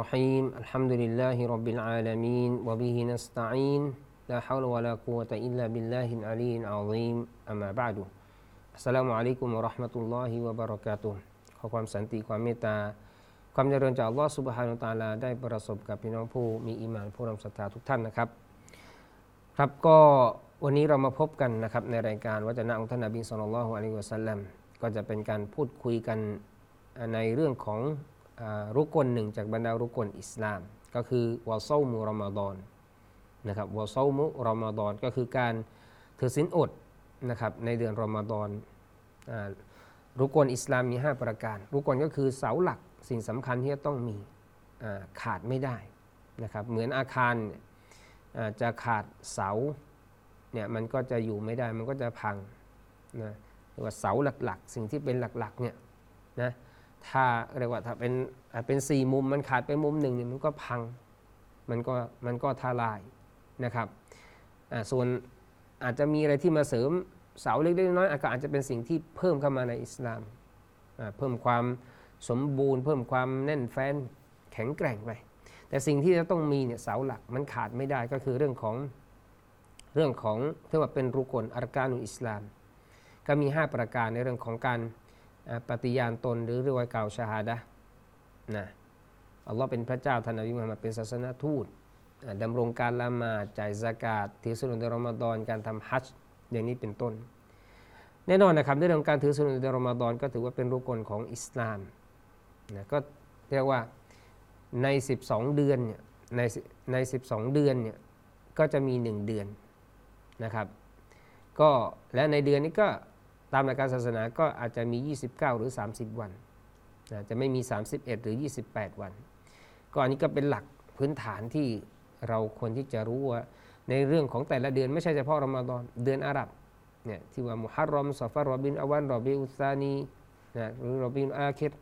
الرحيم الحمد لله رب العالمين وبه نستعين لا حول ولا قوة إلا بالله العلي العظيم أما بعد السلام عليكم ورحمة الله وبركاته ขอความสันติความเมตตาความเจริญจากอัลลอฮ์สุบฮานุตาลาได้ประสบกับพี่น้องผู้มีอิมานผู้นำศรัทธาทุกท่านนะครับ ครับก็วันนี้เรามาพบกันนะครับในรายการวัจนะองท่านนบีสุลต่าละฮ์อะลัยฮิวะสัลลัมก็จะเป็นการพูดคุยกันในเรื่องของ รุกลหนึ่งจากบรรดารุกลอิสลาม ก็คือวาซามุรอมฎอนนะครับวาซามุรอมฎอนก็คือการถือศีลอดนะครับในเดือนรอมฎอนรุกลอิสลามมี 5 ประการ รุกลก็คือเสาหลักสิ่งสำคัญที่จะต้องมีขาดไม่ได้นะครับเหมือนอาคารจะขาดเสาเนี่ยมันก็จะอยู่ไม่ได้มันก็จะพังนะเรียกว่าเสาหลักๆ สิ่งที่เป็นหลักๆเนี่ยนะ ถ้าเรียกว่าถ้าเป็นเป็นสี่มุมมันขาดไปมุมหนึ่งเนี่ยมันก็พังมันก็มันก็ทลายนะครับส่วนอาจจะมีอะไรที่มาเสริมเสาเล็กๆน้อยๆอาจก็อาจจะเป็นสิ่งที่เพิ่มเข้ามาในอิสลามเพิ่มความสมบูรณ์ เพิ่มความแน่นแฟ้นแข็งแกร่งไปแต่สิ่งที่จะต้องมีเนี่ยเสาหลักมันขาดไม่ได้ก็คือเรื่องของเรื่องของที่ว่าเป็นรุกลอารกานุอิสลาม ก็มี 5 ประการในเรื่องของการ ปฏิญาณตนหรือเรียกว่าเกล่าวชาฮาดะนะอัลลอฮ์เป็นพระเจ้าท่านนบีมุฮัมมัดเป็นศาสนาทูตดำรงการละหมาดจ่ายสกาดถือสุนในรอมฎอนการทำฮัจญ์อย่างนี้เป็นต้น แน่นอนนะครับในเรื่องการถือสุนในรอมฎอนก็ถือว่าเป็นรุกลของอิสลามนะก็เรียกว่าใน 12 เดือนเนี่ยในใน 12 เดือนเนี่ยก็จะมี 1 เดือนนะครับก็และในเดือนนี้ก็ ตามหลักการศาสนาก็อาจจะมี 29 หรือ 30 วันนะจะไม่มี 31 หรือ 28 วันก็อันนี้ก็เป็นหลักพื้นฐานที่เราควรที่จะรู้ว่าในเรื่องของแต่ละเดือนไม่ใช่เฉพาะรอมฎอนเดือนอาหรับเนี่ยที่ว่ามุฮัรรอมซอฟารรอบินอวันรอบิอุซานีนะหรือรอบินอาคิร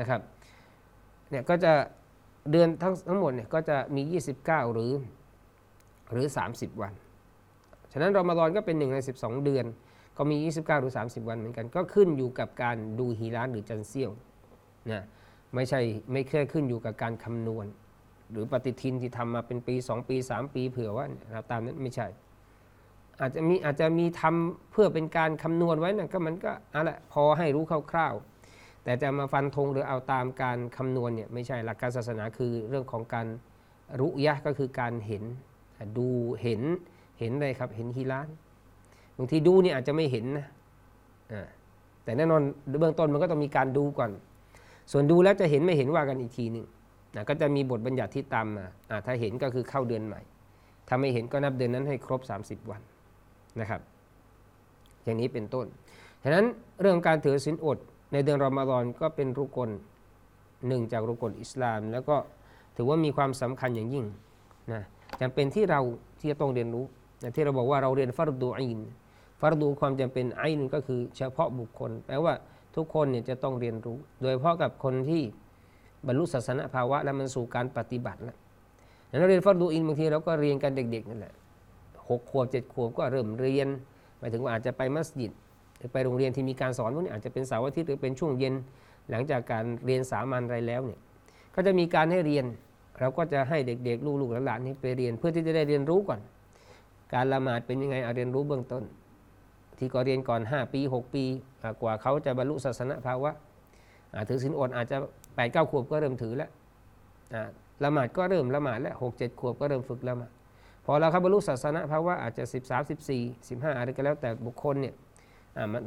นะครับเนี่ยก็จะเดือนทั้งทั้งหมดเนี่ยก็จะมี 29 หรือหรือ 30 วัน ฉะนั้นรอมฎอนก็เป็นหนึ่งใน 12 เดือน ก็มี 29 หรือ 30 วันเหมือนกัน ก็ขึ้นอยู่กับการดูฮีรานหรือจันเซียวนะไม่ใช่ไม่แค่ขึ้นอยู่กับการคำนวณ หรือปฏิทินที่ทำมาเป็นปี 2 ปี 3 ปี เผื่อว่าเราตามนั้นไม่ใช่ อาจจะมีอาจจะมีทำเพื่อเป็นการคำนวณไว้นะก็มันก็อาละพอให้รู้คร่าวๆ แต่จะมาฟันธงหรือเอาตามการคำนวณเนี่ยไม่ใช่หลักการศาสนาคือเรื่องของการรุยะก็คือการเห็นดูเห็นเห็นเลยครับเห็นฮีราน บางทีดูเนี่ยอาจจะไม่เห็นนะแต่แน่นอนเบื้องต้นมันก็ต้องมีการดูก่อน ส่วนดูแล้วจะเห็นไม่เห็นว่ากันอีกทีหนึ่งนะก็จะมีบทบัญญัติที่ตามมาถ้าเห็นก็คือเข้าเดือนใหม่ ถ้าไม่เห็นก็นับเดือนนั้นให้ครบ 30 วันนะครับ อย่างนี้เป็นต้น ฉะนั้นเรื่องการถือศีลอดในเดือนรอมฎอนก็เป็นรุกลหนึ่งจากรุกลอิสลาม แล้วก็ถือว่ามีความสำคัญอย่างยิ่งนะจำเป็นที่เราที่จะต้องเรียนรู้ที่เราบอกว่าเราเรียนฟัรดูอิน ฟัรดูความจำเป็นไอนก็คือเฉพาะบุคคล แปลว่าทุกคนเนี่ยจะต้องเรียนรู้ โดยเฉพาะกับคนที่บรรลุศาสนาภาวะ และมันสู่การปฏิบัติแล้วเราเรียนฟัรดูอินบางทีเราก็เรียนกันเด็กๆนั่นแหละหกขวบเจ็ดขวบก็เริ่มเรียนหมายถึงว่าอาจจะไปมัสยิดหรือไปโรงเรียนที่มีการสอนพวกนี้อาจจะเป็นเสาร์อาทิตย์หรือเป็นช่วงเย็นหลังจากการเรียนสามัญอะไรแล้วเนี่ยก็จะมีการให้เรียน เราก็จะให้เด็กๆ ลูกๆหลานๆนี่ไปเรียนเพื่อที่จะได้เรียนรู้ก่อน การละหมาดเป็นยังไงเอาเรียนรู้เบื้องต้น ที่ก็เรียนก่อน 5 ปี 6 ปี กว่าเขาจะบรรลุศาสนภาวะอ่าถือศีลอดอาจจะ8ปดเก้าขวบก็เริ่มถือแล้วละหมาดก็เริ่มละหมาดแล้วหกเจ็ดขวบก็เริ่มฝึกละหมาดพอเราเขาบรรลุศาสนภาวะอาจจะ 13 14 15 อะไรก็แล้วแต่บุคคลเนี่ย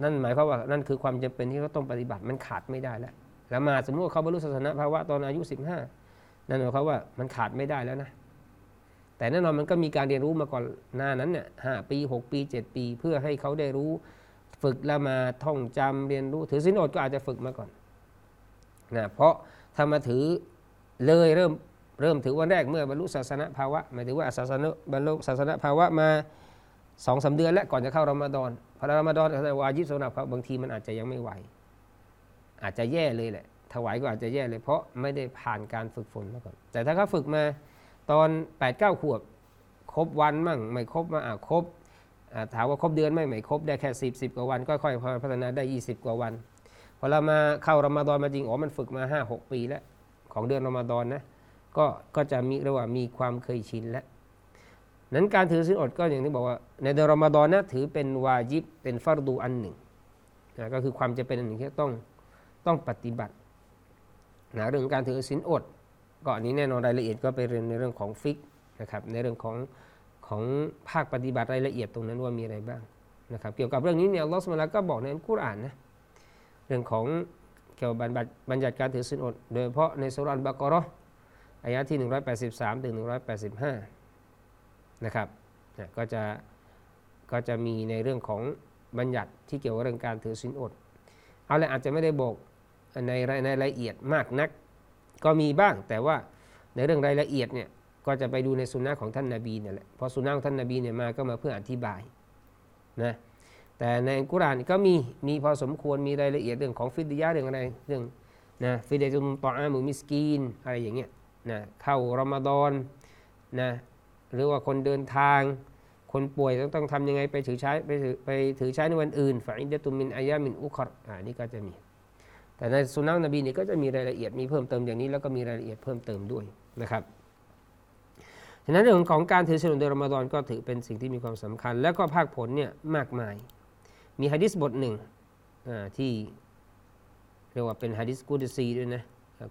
นั่นหมายความว่านั่นคือความจำเป็นที่เขาต้องปฏิบัติมันขาดไม่ได้แล้วละหมาดสมมติเขาบรรลุศาสนภาวะตอนอายุ 15 นั่นหมายความว่ามันขาดไม่ได้แล้วนะ แต่แน่นอนมันก็มีการเรียนรู้มาก่อนหน้านั้นเนี่ยห้าปี 6 ปี 7 ปี เพื่อให้เขาได้รู้ฝึกละมาท่องจำเรียนรู้ถือศีลอดก็อาจจะฝึกมาก่อนนะเพราะถ้ามาถือเลยเริ่มเริ่มถือวันแรกเมื่อบรรลุศาสนาภาวะหมายถึงว่าศาสนาบรรลุศาสนาภาวะมาสองสาเดือนแล้วก่อนจะเข้ารอมฎอนพอรอมฎอนแต่วาญิบสำหรับเขาบางทีมันอาจจะยังไม่ไหว อาจจะแย่เลยแหละถวายก็อาจจะแย่เลย เพราะไม่ได้ผ่านการฝึกฝนมาก่อนแต่ถ้าเขาฝึกมา ตอน8ปดเก้าขวบครบวันมั่งไม่ครบมาอะครบถามว่าครบเดือนไหม่ไม่ครบได้แค่ 10 10 กว่าวันก็ค่อยๆพัฒนาได้ 20 กว่าวัน พอเรามาเข้ารอมฎอนมาจริงอ๋อมันฝึกมา 5 6 ปีแล้ว ของเดือนรอมฎอนนะก็ก็จะมีเรียกว่ามีความเคยชินแล้วนั้นการถือศีลอดก็อย่างที่บอกว่า ในเดือนรอมฎอนนะถือเป็นวาจิบเป็นฟัรดูอันหนึ่งนะก็คือความจะเป็นอันหนึ่งที่ต้องต้องปฏิบัตินะเรื่องการถือศีลอด ก็อันนี้แน่นอนรายละเอียดก็ไปเรียนในเรื่องของฟิกนะครับในเรื่องของของภาคปฏิบัติรายละเอียดตรงนั้นว่ามีอะไรบ้างนะครับเกี่ยวกับเรื่องนี้เนี่ยลอสมาลาก็บอกในอัลกุรอานนะเรื่องของเกี่ยวกับบัญญัติการถือศีลอด โดยเฉพาะในสุรันบากรออายะที่ 183 ถึง 185 นะครับก็จะก็จะมีในเรื่องของบัญญัติที่เกี่ยวกับเรื่องการถือศีลอด เอาละอาจจะไม่ได้บอกในในรายละเอียดมากนัก ก็มีบ้างแต่ว่าในเรื่องรายละเอียดเนี่ยก็จะไปดูในสุนนะของท่านนาบีเนี่ยแหละพราะสุนนะของท่านนาบีเนี่ยมาก็มาเพื่ออธิบายนะแต่ในกุรานก็มีมีพอสมควรมีรายละเอียดเรื่องของฟิดยะเรื่องอะไรเรื่องนะฟิดยะจุนตออามุมิสกีนอะไรอย่างเงี้ยนะเข้ารอมฎอนนะหรือว่าคนเดินทางคนป่วยต้องต้องทำยังไงไปถือใช้ไปถือไปถือใช้ในวันอื่นฝ่ายอินเดตุมินอายามินอุคอรอ่านี่ก็จะมี แต่ในสุนัขนบีนี่ก็จะมีรายละเอียดมีเพิ่มเติมอย่างนี้แล้วก็มีรายละเอียดเพิ่มเติมด้วยนะครับฉะนั้นเรื่องของการถือศีลในรอมฎอนก็ถือเป็นสิ่งที่มีความสำคัญ แล้วก็ภาคผลเนี่ยมากมาย มีฮะดิษบทหนึ่งที่เรียกว่าเป็นฮะดิษกุดซีด้วยนะ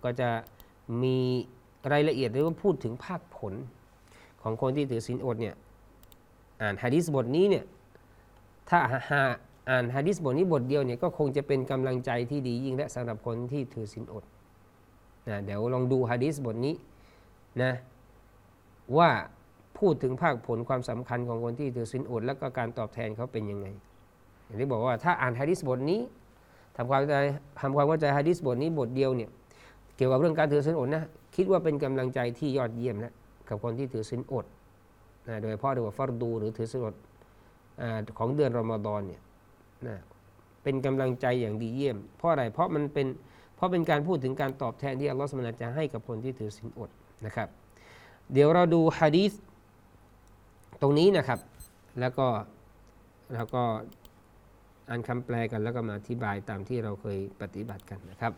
ก็จะมีรายละเอียดหรือว่าพูดถึงภาคผลของคนที่ถือศีลอดเนี่ยอ่านฮะดิษบทนี้เนี่ยถ้าหา อ่านฮะดิษบทนี้บทเดียวเนี่ยก็คงจะเป็นกำลังใจที่ดียิ่งและสำหรับคนที่ถือศีลอดนะเดี๋ยวลองดูฮะดิษบทนี้นะว่าพูดถึงภาคผลความสำคัญของคนที่ถือศีลอด แล้วก็การตอบแทนเขาเป็นยังไง อย่างที่บอกว่าถ้าอ่านฮะดิษบทนี้ทำความเข้าใจทำความเข้าใจฮะดิษบทนี้บทเดียวเนี่ยเกี่ยวกับเรื่องการถือศีลอดนะคิดว่าเป็นกำลังใจที่ยอดเยี่ยมแล้วกับคนที่ถือศีลอดนะโดยเฉพาะดูว่าฟัรดูหรือถือศีลอดของเดือนรอมฎอนเนี่ย นะเป็นกำลังใจอย่างดีเยี่ยม เพราะอะไรเพราะมันเป็นเพราะเป็นการพูดถึงการตอบแทนที่อัลลอฮฺสมณจะให้กับคนที่ถือศีลอดนะครับเดี๋ยวเราดูฮะดีษตรงนี้นะครับ แล้วก็แล้วก็อ่านคำแปลกันแล้วก็มาอธิบายตามที่เราเคยปฏิบัติกันนะครับ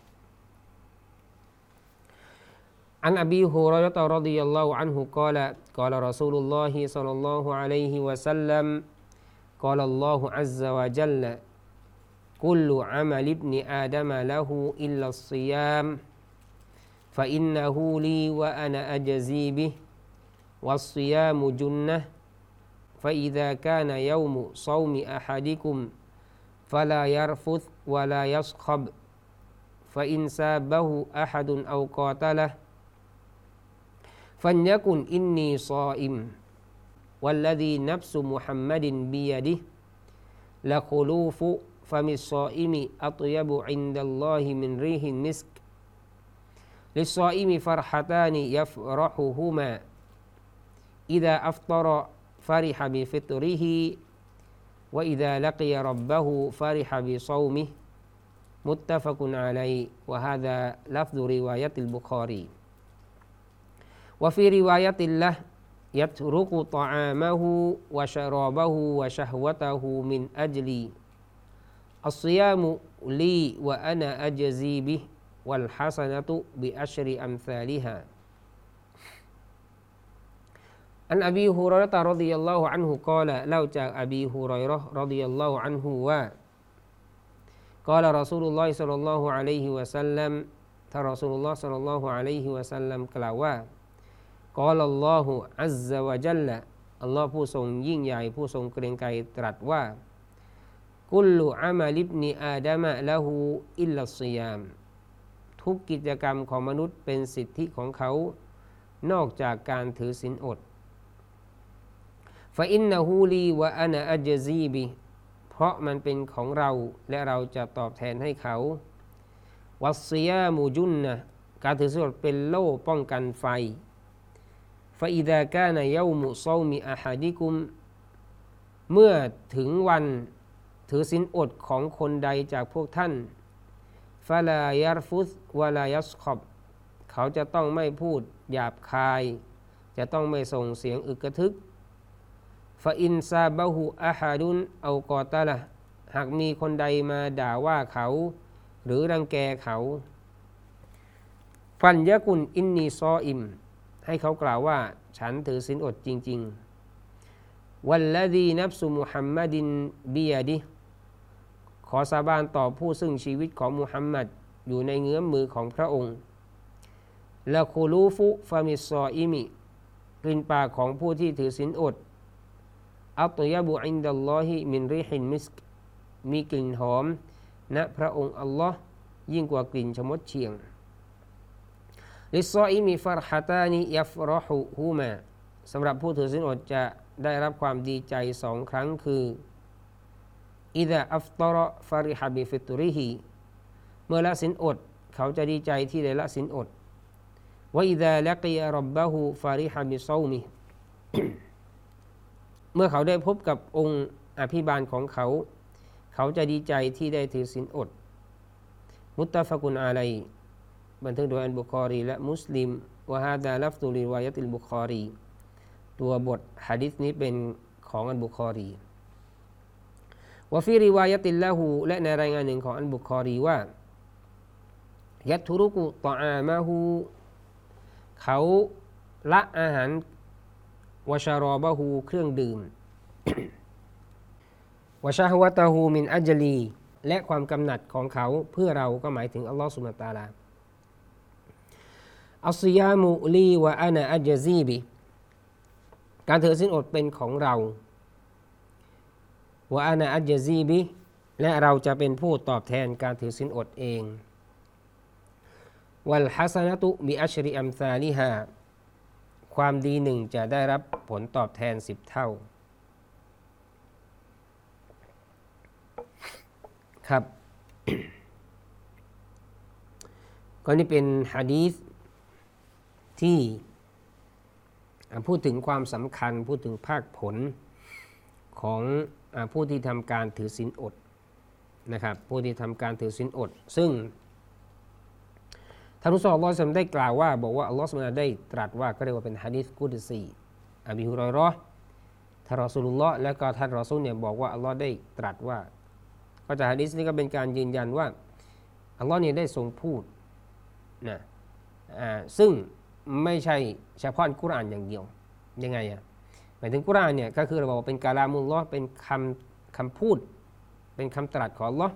عن أبي هريرة رضي الله عنه قال قال رسول الله صلى الله عليه وسلم قال الله عز وجل كل عمل ابن آدم له إلا الصيام فإنه لي وأنا أجزي به والصيام جنة فإذا كان يوم صوم أحدكم فلا يرفث ولا يصخب فإن سابه أحد أو قاتله فليكن إني صائم. والذي نفس محمد بيده لخلوف فم الصائم أطيب عند الله من ريح المسك. للصائم فرحتان يفرحهما. إذا أفطر فرح بفطره وإذا لقي ربه فرح بصومه. متفق عليه. وهذا لفظ رواية البخاري. وفي رواية له يترك طعامه وشرابه وشهوته من أجلي الصيام لي وأنا أجزي به والحسنة بأشر أمثالها عن أبي هريرة رضي الله عنه قال لو جاء أبي هريرة رضي الله عنه و قال رسول الله صلى الله عليه وسلم ถ้ารอสูลุลลอฮ์ صلى الله عليه وسلم กล่าวว่า อลัลลอฮุอัลลอฮฺวะจัลละอัลลอฮ์ผู้ทรงยิ่งใหญ่ผู้ทรงเกรงไกรตรัสว่ากุลูอามาลิบนีอาดามะละหูอิลลัสยาม ทุกกิจกรรมของมนุษย์เป็นสิทธิของเขา นอกจากการถือศีลอดฟาอินนาฮูลีวะอานาอัจซีบิเพราะมันเป็นของเราและเราจะตอบแทนให้เขา วัสยามูจุนนะการถือศีลอดเป็นโล่ป้องกันไฟ ฟาอิดากานายามุซามีอาฮาดิกุมเมื่อถึงวันถือศีลอดของคนใดจากพวกท่านฟาลายารฟุสวาลายัสขอบเขาจะต้องไม่พูดหยาบคาย จะต้องไม่ส่งเสียงอึกกระทึกฟาอินซาบะฮูอาฮาดุนเอากอตาละหากมีคนใดมาด่าว่าเขา หรือรังแกเขาฟันยะกุนอินนีซออิม ให้เขากล่าวว่า ฉันถือศีลอดจริง ๆ วัลลดีนับสุมุฮัมมัดินبيده ขอสาบานต่อผู้ซึ่งชีวิตของมุฮัมมัดอยู่ในเงื้อมมือของพระองค์لخلوف فم الصائم กลิ่นปากของผู้ที่ถือศีลอด أطيب عند الله من ريح المسك มีกลิ่นหอม ณพระองค์อัลลอฮ์ยิ่งกว่ากลิ่นชมดเชียง للصائم فرحتان يفرحهماสำหรับผู้ถือศีลอดจะได้รับความดีใจสองครั้งคืออิดะอัฟตรฟาริฮะบิฟิตุริฮีเมื่อละศีลอด เขาจะดีใจที่ได้ละศีลอดว่าอิดะละกียรับบะฮูฟาริฮะบิซอมิเมื่อเขาได้พบกับองค์อภิบาลของเขา เขาจะดีใจที่ได้ถือศีลอด มุตตะฟกุนอาลัย บันทึกโดยอันบุคอรีและมุสลิม وهذا لفظ رواية البخاري ตัวบทฮะดิษนี้เป็นของอันบุคอรี وفي رواية له และในรายงานหนึ่งของอันบุคอรีว่า يترك طعامه เขาละอาหาร وشرابه เครื่องดื่ม وشهوته من أجلي และความกำหนัดของเขาเพื่อเราก็หมายถึงอัลลอฮฺสุลตาลา อัสยามุลีวะอานะอัจซีบิการถือสินอดเป็นของเราวะอานะอัจซีบิและเราจะเป็นผู้ตอบแทนการถือสินอดเองวัลฮัสนตุบิอัชริอัมซาลิฮาความดีหนึ่งจะได้รับผลตอบแทนสิบเท่า ครับ ก็นี่เป็นฮะดีษ ที่พูดถึงความสำคัญพูดถึงภาคผลของอผู้ที่ทำการถือศีลอดนะครับผู้ที่ทำการถือศีลอด ซึ่งท่านรุสอลลอฮ์ได้กล่าวว่า บอกว่าอัลลอฮ์สมาได้ตรัสว่าก็เรียกว่าเป็นฮะดีษกุดซีอบิฮุรอยรอท่านรอสูลุลลอฮ์แล้วก็ท่านรอซูลเนี่ยบอกว่าอัลลอฮ์ได้ตรัสว่า ก็จากฮะดีษนี้ก็เป็นการยืนยันว่าอัลลอฮ์เนี่ยได้ทรงพูดนะซึ่ง ไม่ใช่เฉพาะกุรานอย่างเดียวยังไงอะหมายถึงกุรานเนี่ยก็คือเราบอกว่าเป็นกาลามุลลอเป็นคำคำพูด เป็นคำตรัสของลอ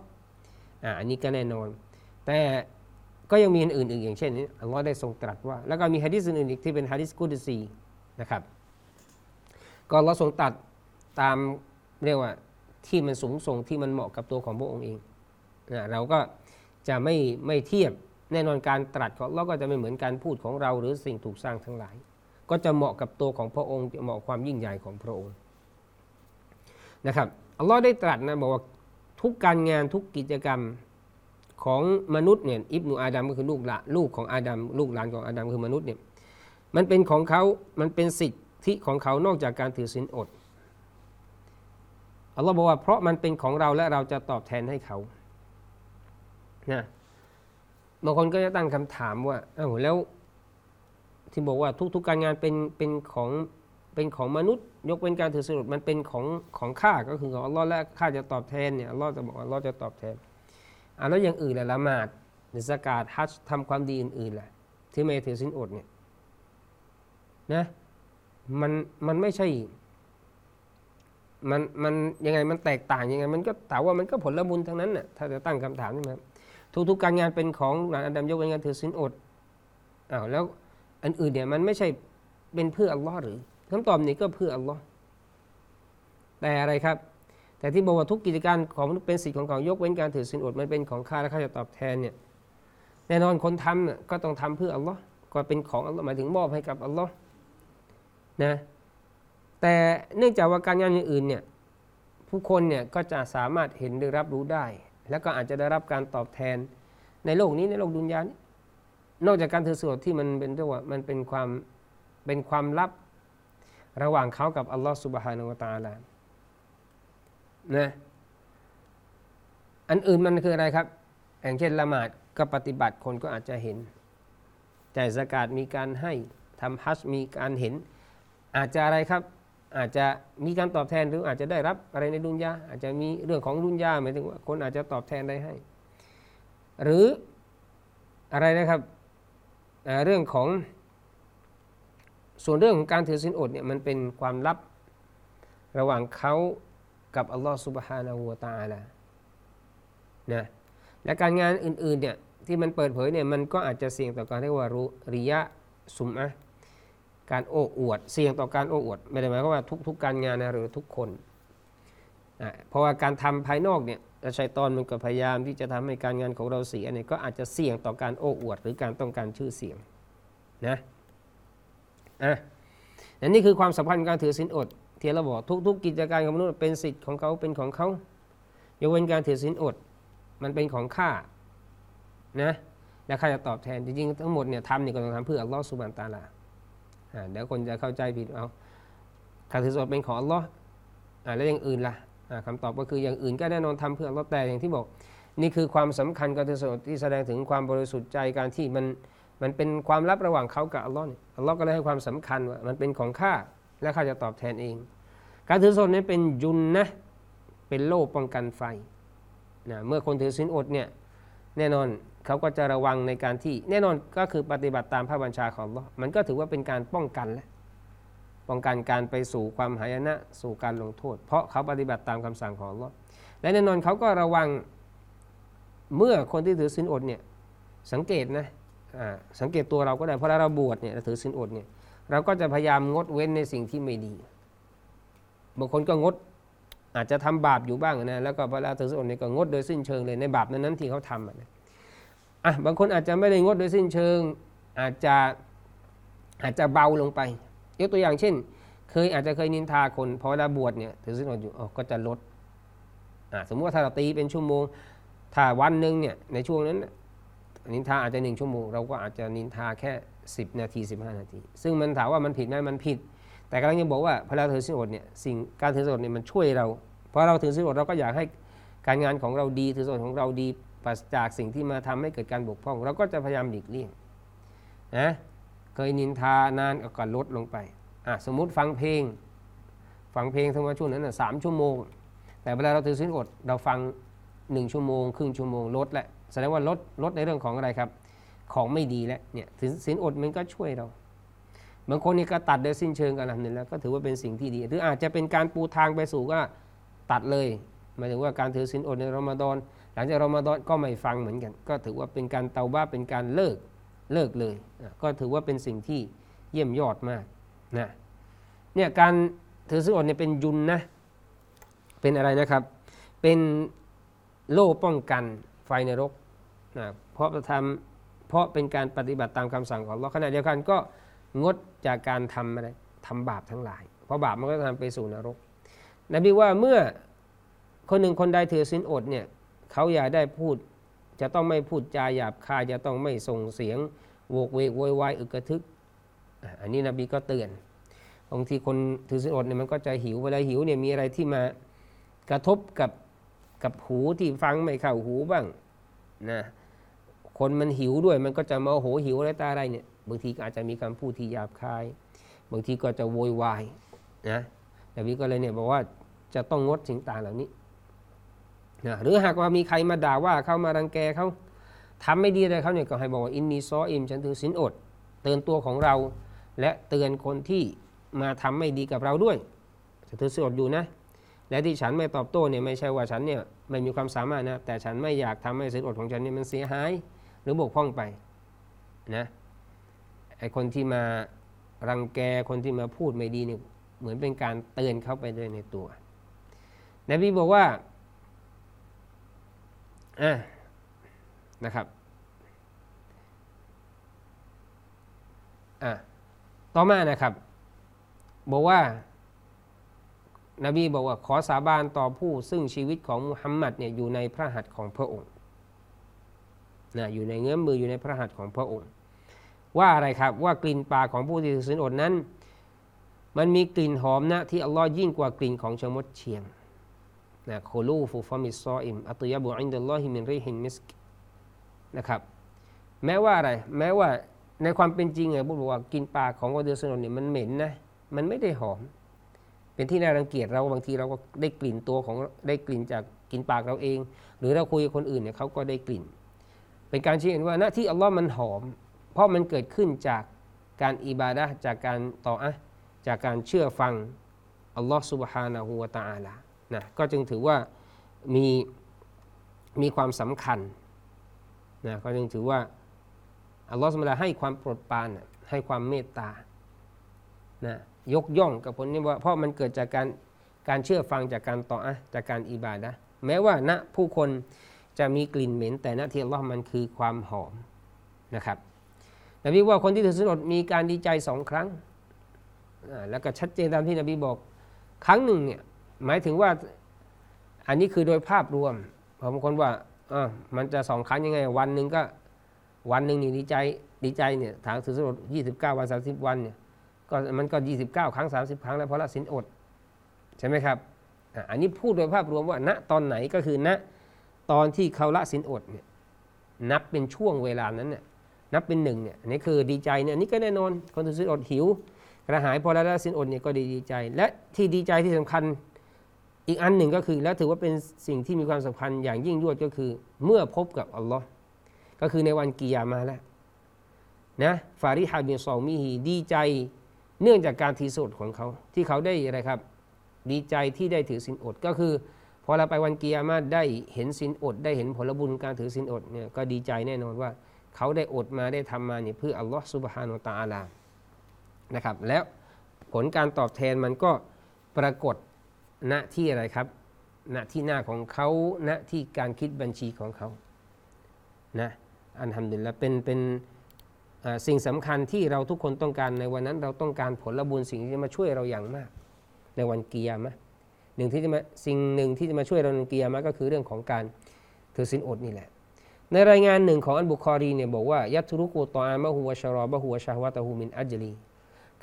อ่าอันนี้ก็แน่นอน แต่ก็ยังมีอื่นๆอย่างเช่นอัลลอฮ์ได้ทรงตรัสว่า แล้วก็มีฮะดิษอื่นอีกที่เป็นฮะดิษกุดซีนะครับ ก็เราทรงตัดตามเรียกว่าที่มันสูงส่งที่มันเหมาะกับตัวของพระองค์เองนะเราก็จะไม่ไม่เทียบ แน่นอนการตรัสของเราก็จะไม่เหมือนการพูดของเรา หรือสิ่งถูกสร้างทั้งหลาย ก็จะเหมาะกับตัวของพระองค์เหมาะความยิ่งใหญ่ของพระองค์นะครับอัลลอฮ์ได้ตรัสนะบอกว่าทุกการงานทุกกิจกรรมของมนุษย์เนี่ยอิบนุอาดัมก็คือลูกหลานลูกของอาดัมลูกหลานของอาดัมคือมนุษย์เนี่ยมันเป็นของเขา มันเป็นสิทธิของเขานอกจากการถือศีลอดอัลลอฮ์บอกว่าเพราะมันเป็นของเราและเราจะตอบแทนให้เขานะ บางคนก็จะตั้งคำถามว่าอ้าวแล้วที่บอกว่าทุกๆการงานเป็นเป็นของเป็นของมนุษย์ ยกเป็นการถือศีลอดมันเป็นของของข้าก็คือของอัลลอฮ์และข้าจะตอบแทนเนี่ยอัลลอฮ์จะบอกอัลลอฮ์จะตอบแทนอ่าแล้วอย่างอื่นแหละละหมาดหรือสกาดฮัจทำความดีอื่นๆแหละที่ไม่ถือสินอดเนี่ยนะมันมันไม่ใช่มันมันยังไงมันแตกต่างยังไงมันก็แต่ว่ามันก็ผลละมุนทั้งนั้นน่ะถ้าจะตั้งคำถามนี่ครับ ทุกๆการงานเป็นของหลานอดัมยกเว้นการถือสินอดอ้าวแล้วอันอื่นเนี่ยมันไม่ใช่เป็นเพื่ออัลลอฮ์หรือคำตอบนี้ก็เพื่ออัลลอฮ์แต่อะไรครับ แต่ที่บอกว่าทุกกิจการของเป็นสิทธิ์ของเขายกเว้นการถือสินอดมันเป็นของข้าและข้าจะตอบแทนเนี่ยแน่นอนคนทำเนี่ยก็ต้องทำเพื่ออัลลอฮ์ก็เป็นของอัลลอฮ์หมายถึงมอบให้กับอัลลอฮ์นะแต่เนื่องจากว่าการงานอย่างอื่นเนี่ยผู้คนเนี่ยก็จะสามารถเห็นหรือรับรู้ได้ แล้วก็อาจจะได้รับการตอบแทนในโลกนี้ในโลกดุนยานี้นอกจากการถือสินอดที่มันเป็นเรียกว่ามันเป็นความเป็นความลับระหว่างเขากับอัลลอฮ์สุบฮานาวะตาลานะอันอื่นมันคืออะไรครับอย่างเช่นละหมาดก็ปฏิบัติคนก็อาจจะเห็นจ่ายสกาดมีการให้ทำฮัจมีการเห็น อาจจะอะไรครับ อาจจะมีการตอบแทนหรืออาจจะได้รับอะไรในดุนยาอาจจะมีเรื่องของดุนยาหมายถึงว่าคนอาจจะตอบแทนได้ให้ หรืออะไรนะครับเรื่องของส่วนเรื่องของการถือสินอดเนี่ยมันเป็นความลับระหว่างเขากับอัลลอฮฺสุบฮานาหัวตาละนะและการงานอื่นๆเนี่ยที่มันเปิดเผยเนี่ยมันก็อาจจะเสี่ยงต่อการเรียกว่ารุริยะสุมอะ การโอ้อวด เสี่ยงต่อการโอ้อวด ไม่ได้หมายความว่าทุกๆการงานนะหรือทุกคนอะเพราะว่าการทำภายนอกเนี่ยชัยตอนมันก็พยายามที่จะทำให้การงานของเราเสียเนี่ยก็อาจจะเสี่ยงต่อการโอ้อวด หรือการต้องการชื่อเสียงนะอะอันนี้คือความสำคัญของการถือศีลอดเที่เราบอกทุกๆ กิจการของมนุษย์เป็นสิทธิ์ของเขาเป็นของเขายกเว้นการถือศีลอดมันเป็นของข้านะและข้าจะตอบแทนจริงๆทั้งหมดเนี่ยทำเนี่ยก็ต้องทำเพื่ออัลลอฮ์สุบานตาลา เดี๋ยวคนจะเข้าใจผิดเอาการถือศีลอดเป็นของอัลลอฮ์แล้วอย่างอื่นล่ะอ่าคำตอบก็คืออย่างอื่นก็แน่นอนทำเพื่ออัลลอฮ์แต่อย่างที่บอก นี่คือความสำคัญการถือศีลอดที่แสดงถึงความบริสุทธิ์ใจการที่มันมันเป็นความลับระหว่างเขากับอัลลอฮ์อัลลอฮ์ก็เลยให้ความสำคัญว่ามันเป็นของข้าและข้าจะตอบแทนเอง การถือศีลอดนี้เป็นยุนนะเป็นโล่ป้องกันไฟนะเมื่อคนถือศีลอดเนี่ยแน่นอน เขาก็จะระวังในการที่ แน่นอนก็คือปฏิบัติตามพระบัญชาของลอมันก็ถือว่าเป็นการป้องกันแล้วป้องกันการไปสู่ความหายนะสู่การลงโทษ เพราะเขาปฏิบัติตามคำสั่งของลอและแน่นอนเขาก็ระวังเมื่อคนที่ถือศีลอดเนี่ยสังเกตนะสังเกตตัวเราก็ได้เพราะเราบวชเนี่ยเราถือศีลอดเนี่ยเราก็จะพยายามงดเว้นในสิ่งที่ไม่ดีบางคนก็งดอาจจะทำบาปอยู่บ้างนะแล้วก็เวลาถือศีลอดเนี่ยก็งดโดยสิ้นเชิงเลยในบาปนั้นๆที่เขาทำนะ อะบางคนอาจจะไม่ได้งดโดยสิ้นเชิง อาจจะอาจจะเบาลงไป ยกตัวอย่างเช่น เคยอาจจะเคยนินทาคนพอเวลาบวชเนี่ยถือศีลอดอยู่ออก็จะลดอะสมมติว่าถ้าเราตีเป็นชั่วโมง ถ้าวันหนึ่งเนี่ยในช่วงนั้น นินทาอาจจะหนึ่งชั่วโมง เราก็อาจจะนินทาแค่ 10 นาที 15 นาที ซึ่งมันถามว่ามันผิดไหมมันผิด แต่กำลังจะบอกว่าพอเราถือศีลอดเนี่ยสิ่งการถือศีลอดเนี่ยมันช่วยเรา เพราะเราถือศีลอดเราก็อยากให้การงานของเราดีถือศีลอดของเราดี ปราศจากสิ่งที่มาทำให้เกิดการบกพร่อง เราก็จะพยายามหลีกเลี่ยงนะเคยนินทานานก็ลดลงไปอะสมมุติฟังเพลง ฟังเพลงทั้งวันช่วงนั้นนะสามชั่วโมง แต่เวลาเราถือศีลอดเราฟังหนึ่งชั่วโมง ครึ่งชั่วโมงลดแหละแสดงว่าลดลดในเรื่องของอะไรครับ ของไม่ดีแล้วเนี่ยถือศีลอดมันก็ช่วยเราบางคนนี่ก็ตัดโดยสิ้นเชิงกันนะนี่แล้วก็ถือว่าเป็นสิ่งที่ดี หรืออาจจะเป็นการปูทางไปสู่ก็ตัดเลยหมายถึงว่าการถือศีลอดในรอมฎอน หลังจากรอมฎอนก็ไม่ฟังเหมือนกัน ก็ถือว่าเป็นการเตาบ้าเป็นการเลิกเลิกเลย ก็ถือว่าเป็นสิ่งที่เยี่ยมยอดมากนะเนี่ยการถือศีลอดเนี่ยเป็นยุนนะเป็นอะไรนะครับ เป็นโล่ป้องกันไฟในรกนะเพราะทำเพราะเป็นการปฏิบัติตามคำสั่งของเราขณะเดียวกันก็งดจากการทำอะไรทำบาปทั้งหลาย เพราะบาปมันก็ทำไปสู่นรกนบีว่าเมื่อคนหนึ่งคนใดถือศีลอดเนี่ย เขาอย่าได้พูด จะต้องไม่พูดจาหยาบคายจะต้องไม่ส่งเสียงโวกเวกโวยวายอึกระทึก อันนี้นบีก็เตือนบางทีคนถือศีลอดเนี่ยมันก็จะหิวเวลาหิวเนี่ยมีอะไรที่มากระทบกับกับหูที่ฟังไม่เข้าหูบ้างนะคนมันหิวด้วยมันก็จะมาโหหิวอะไรตาอะไรเนี่ยบางทีก็อาจจะมีคำพูดที่หยาบคาย บางทีก็จะโวยวายนะนบีก็เลยเนี่ยบอกว่าจะต้องงดสิ่งต่างเหล่านี้ นะหรือหากว่ามีใครมาด่าว่าเขามารังแกเขาทำไม่ดีอะไรเขาเนี่ยก็ให้บอกว่าอินนีซออิมฉันถือศีลอด เตือนตัวของเรา และเตือนคนที่มาทำไม่ดีกับเราด้วยจะถือศีลอดอยู่นะ และที่ฉันไม่ตอบโต้เนี่ยไม่ใช่ว่าฉันเนี่ยไม่มีความสามารถนะแต่ฉันไม่อยากทำให้ศีลอดของฉันเนี่ยมันเสียหายหรือบกพร่องไปนะไอคนที่มารังแกคนที่มาพูดไม่ดีเนี่ยเหมือนเป็นการเตือนเขาไปด้วยในตัวนบีบอกว่า อะนะครับอะต่อมานะครับ บอกว่านบีบอกว่าขอสาบานต่อผู้ซึ่งชีวิตของมุฮัมมัดเนี่ยอยู่ในพระหัตถ์ของพระองค์นะอยู่ในเงื้อมมืออยู่ในพระหัตถ์ของพระองค์ ว่าอะไรครับว่ากลิ่นปากของผู้ที่ถือศีลอดนั้น มันมีกลิ่นหอมนะที่อัลลอฮ์ยิ่งกว่ากลิ่นของชมดเชียง لخلوف فم الصائم أطيب عند الله من ريح المسك นะครับแม้ว่าอะไรแม้ว่าในความเป็นจริงเนี่ยบอกว่ากลิ่นปากของคนถือศีลอดเนี่ยมันเหม็นนะมันไม่ได้หอม เป็นที่น่ารังเกียจเราบางทีเราก็ได้กลิ่นตัวของได้กลิ่นจากกลิ่นปากเราเอง หรือเราคุยกับคนอื่นเนี่ยเขาก็ได้กลิ่น เป็นการชี้เห็นว่าหน้าที่อัลลอฮ์มันหอม เพราะมันเกิดขึ้นจากการอิบาดะจากการต่ออะจากการเชื่อฟังอัลลอฮ์สุบฮานาหูวะตาอัลา นะก็จึงถือว่ามีมีความสำคัญนะก็จึงถือว่าอัลลอฮ์สมลาให้ความโปรดปรานให้ความเมตตานะยกย่องกับผลนี้ว่าเพราะมันเกิดจากการการเชื่อฟังจากการต่ออะจากการอิบาดะแม้ว่าณผู้คนจะมีกลิ่นเหม็น แต่ณที่อัลลอฮ์มันคือความหอมนะครับนบีว่าคนที่ถือศีลอดมีการดีใจสองครั้ง แล้วก็ชัดเจนตามที่นบีบอก ครั้งหนึ่งเนี่ย หมายถึงว่าอันนี้คือโดยภาพรวมบางคนว่าอ่ามันจะสองครั้งยังไง วันหนึ่งก็วันหนึ่งนี่ดีใจดีใจเนี่ยถางถือศีลดยี่สิบเก้าวันสามสิบวันเนี่ยก็มันก็ยี่สิบเก้าครั้งสามสิบครั้งแล้วเพราะละศีลอด ใช่ไหมครับอันนี้พูดโดยภาพรวมว่า ณตอนไหนก็คือณตอนที่เขาละศีลอดเนี่ยนับเป็นช่วงเวลานั้นเนี่ยนับเป็นหนึ่งเนี่ยอันนี้คือดีใจเนี่ยอันนี้ก็แน่นอนคนถือศีลอดหิว กระหายพอล้วละศีลอดเนี่ยก็ดีดีใจ และที่ดีใจที่สำคัญ อีกอันหนึ่งก็คือ แล้วถือว่าเป็นสิ่งที่มีความสำคัญอย่างยิ่งยวดก็คือ เมื่อพบกับอัลลอฮ์ก็คือในวันกิยามาแล้วนะฟาริฮาบินซอมีฮีดีใจเนื่องจากการถือศีลอดของเขา ที่เขาได้อะไรครับ ดีใจที่ได้ถือศีลอดก็คือพอเราไปวันกิยามาได้เห็นศีลอด ได้เห็นผลบุญการถือศีลอดเนี่ยก็ดีใจแน่นอนว่า เขาได้อดมาได้ทำมาเนี่ยเพื่ออัลลอฮ์ซุบฮานุตะอาลานะครับแล้วผลการตอบแทนมันก็ปรากฏ ณที่อะไรครับ ณที่หน้าของเขาณที่การคิดบัญชีของเขานะอันทำดุลิลละเป็นเป็นสิ่งสำคัญที่เราทุกคนต้องการในวันนั้น เราต้องการผลบุญสิ่งที่จะมาช่วยเราอย่างมาก ในวันเกียร์มะหนึ่งที่จะมาสิ่งหนึ่งที่จะมาช่วยเราในเกียร์มะก็คือเรื่องของการถือศีลอดนี่แหละ ในรายงานหนึ่งของอันบุคอรีเนี่ยบอกว่ายัตุรุกุตออามะฮูวะชรอบะฮูวะชาฮวะตะฮูมินอัจลี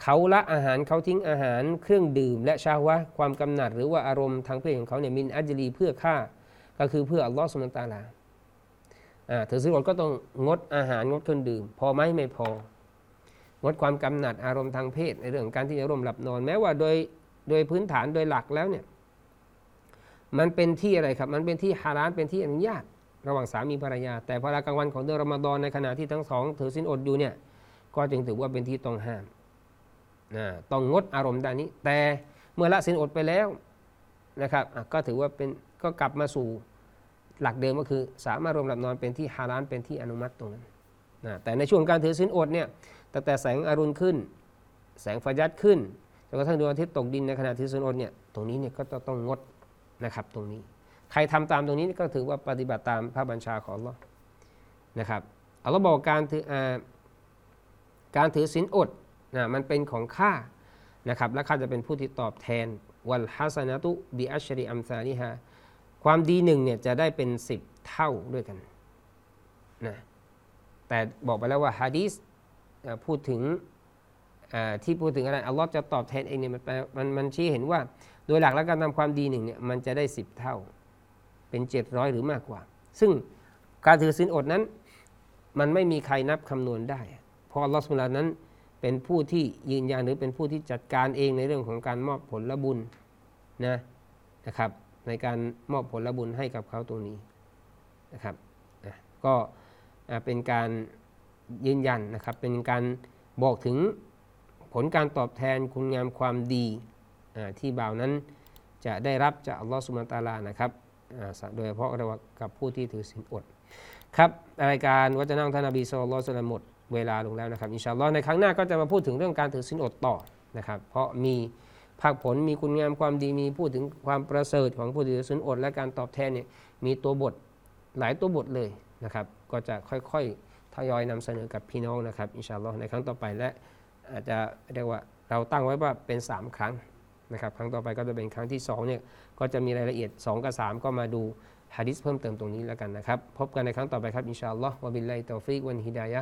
เขาละอาหารเขาทิ้งอาหารเครื่องดื่ม และชาวะความกำหนัด หรือว่าอารมณ์ทางเพศของเขาเนี่ยมินอัจลีเพื่อฆ่าก็คือเพื่ออัลลอฮ์สุลตาลาอ่าถือศีลอดก็ต้องงดอาหารงดเครื่องดื่ม พอไหมไม่พอ งดความกำหนัดอารมณ์ทางเพศในเรื่องของการที่จะร่วมหลับนอน แม้ว่าโดยโดยพื้นฐานโดยหลักแล้วเนี่ยมันเป็นที่อะไรครับ มันเป็นที่ฮารานเป็นที่อนุญาต ระหว่างสามีภรรยา แต่พอเวลากลางวันของเดือนรอมฎอนในขณะที่ทั้งสองถือศีลอดอยู่เนี่ยก็จึงถือว่าเป็นที่ต้องห้าม นะต้องงดอารมณ์ด้านนี้ แต่เมื่อละศีลอดไปแล้วนะครับก็ถือว่าเป็นก็กลับมาสู่หลักเดิมก็คือ สามารถรวมหลับนอนเป็นที่ฮารานเป็นที่อนุมัติตรงนั้นนะแต่ในช่วงการถือศีลอดเนี่ยตั้งแต่แสงอรุณขึ้น แสงฟายัดขึ้นจนกระทั่งดวงอาทิตย์ตกดินในขณะที่สุนอดเนี่ยตรงนี้เนี่ยก็ต้องงดนะครับตรงนี้ ใครทำตามตรงนี้ก็ถือว่าปฏิบัติตามพระบัญชาของอัลลอฮ์นะครับเอัลลอฮ์บอกการถืออการถือศีลอด นะมันเป็นของข้านะครับและข้าจะเป็นผู้ที่ตอบแทนวัลฮัสนะตุบิอัชริอัมซาลิฮาความดีหนึ่งเนี่ยจะได้เป็นสิบเท่าด้วยกันนะแต่บอกไปแล้วว่าฮะดีษอ่าพูดถึงที่พูดถึงอะไรอัลลอฮ์จะตอบแทนเองเนี่ยมันมันมันชี้เห็นว่า โดยหลักแล้วการทำความดีหนึ่งเนี่ยมันจะได้สิบเท่า เป็นเจ็ดร้อยหรือมากกว่า ซึ่งการถือศีลอดนั้น มันไม่มีใครนับคำนวณได้ เพราะอัลลอฮ์สุลตานนั้น เป็นผู้ที่ยืนยันหรือเป็นผู้ที่จัดการเองในเรื่องของการมอบผลบุญนะนะครับ ในการมอบผลบุญให้กับเขาตรงนี้นะครับอะก็เป็นการยืนยันนะครับ เป็นการบอกถึงผลการตอบแทนคุณงามความดีที่บ่าวนั้นจะได้รับจากอัลลอฮฺสุบาตาลานะครับโดยเฉพาะกับผู้ที่ถือศีลอด ครับรายการวัจนะของท่านนบีสุลต่านสลามหมด เวลาลงแล้วนะครับอินชาอัลลอฮ์ในครั้งหน้าก็จะมาพูดถึงเรื่องการถือศีลอดต่อนะครับ เพราะมีภาคผลมีคุณงามความดีมีพูดถึงความประเสริฐของผู้ถือศีลอด และการตอบแทนเนี่ยมีตัวบทหลายตัวบทเลยนะครับ ก็จะค่อยๆทยอยนำเสนอกับพี่น้องนะครับอินชาอัลลอฮ์ในครั้งต่อไปและอาจจะเรียกว่าเราตั้งไว้ว่าเป็น 3 ครั้งนะครับครั้งต่อไปก็จะเป็นครั้งที่2เนี่ยก็จะมีรายละเอียด 2 กับ 3 ก็มาดูฮะดิษเพิ่มเติมตรงนี้แล้วกันนะครับ พบกันในครั้งต่อไปครับ إن شاء الله وبالله التوفيق والهداية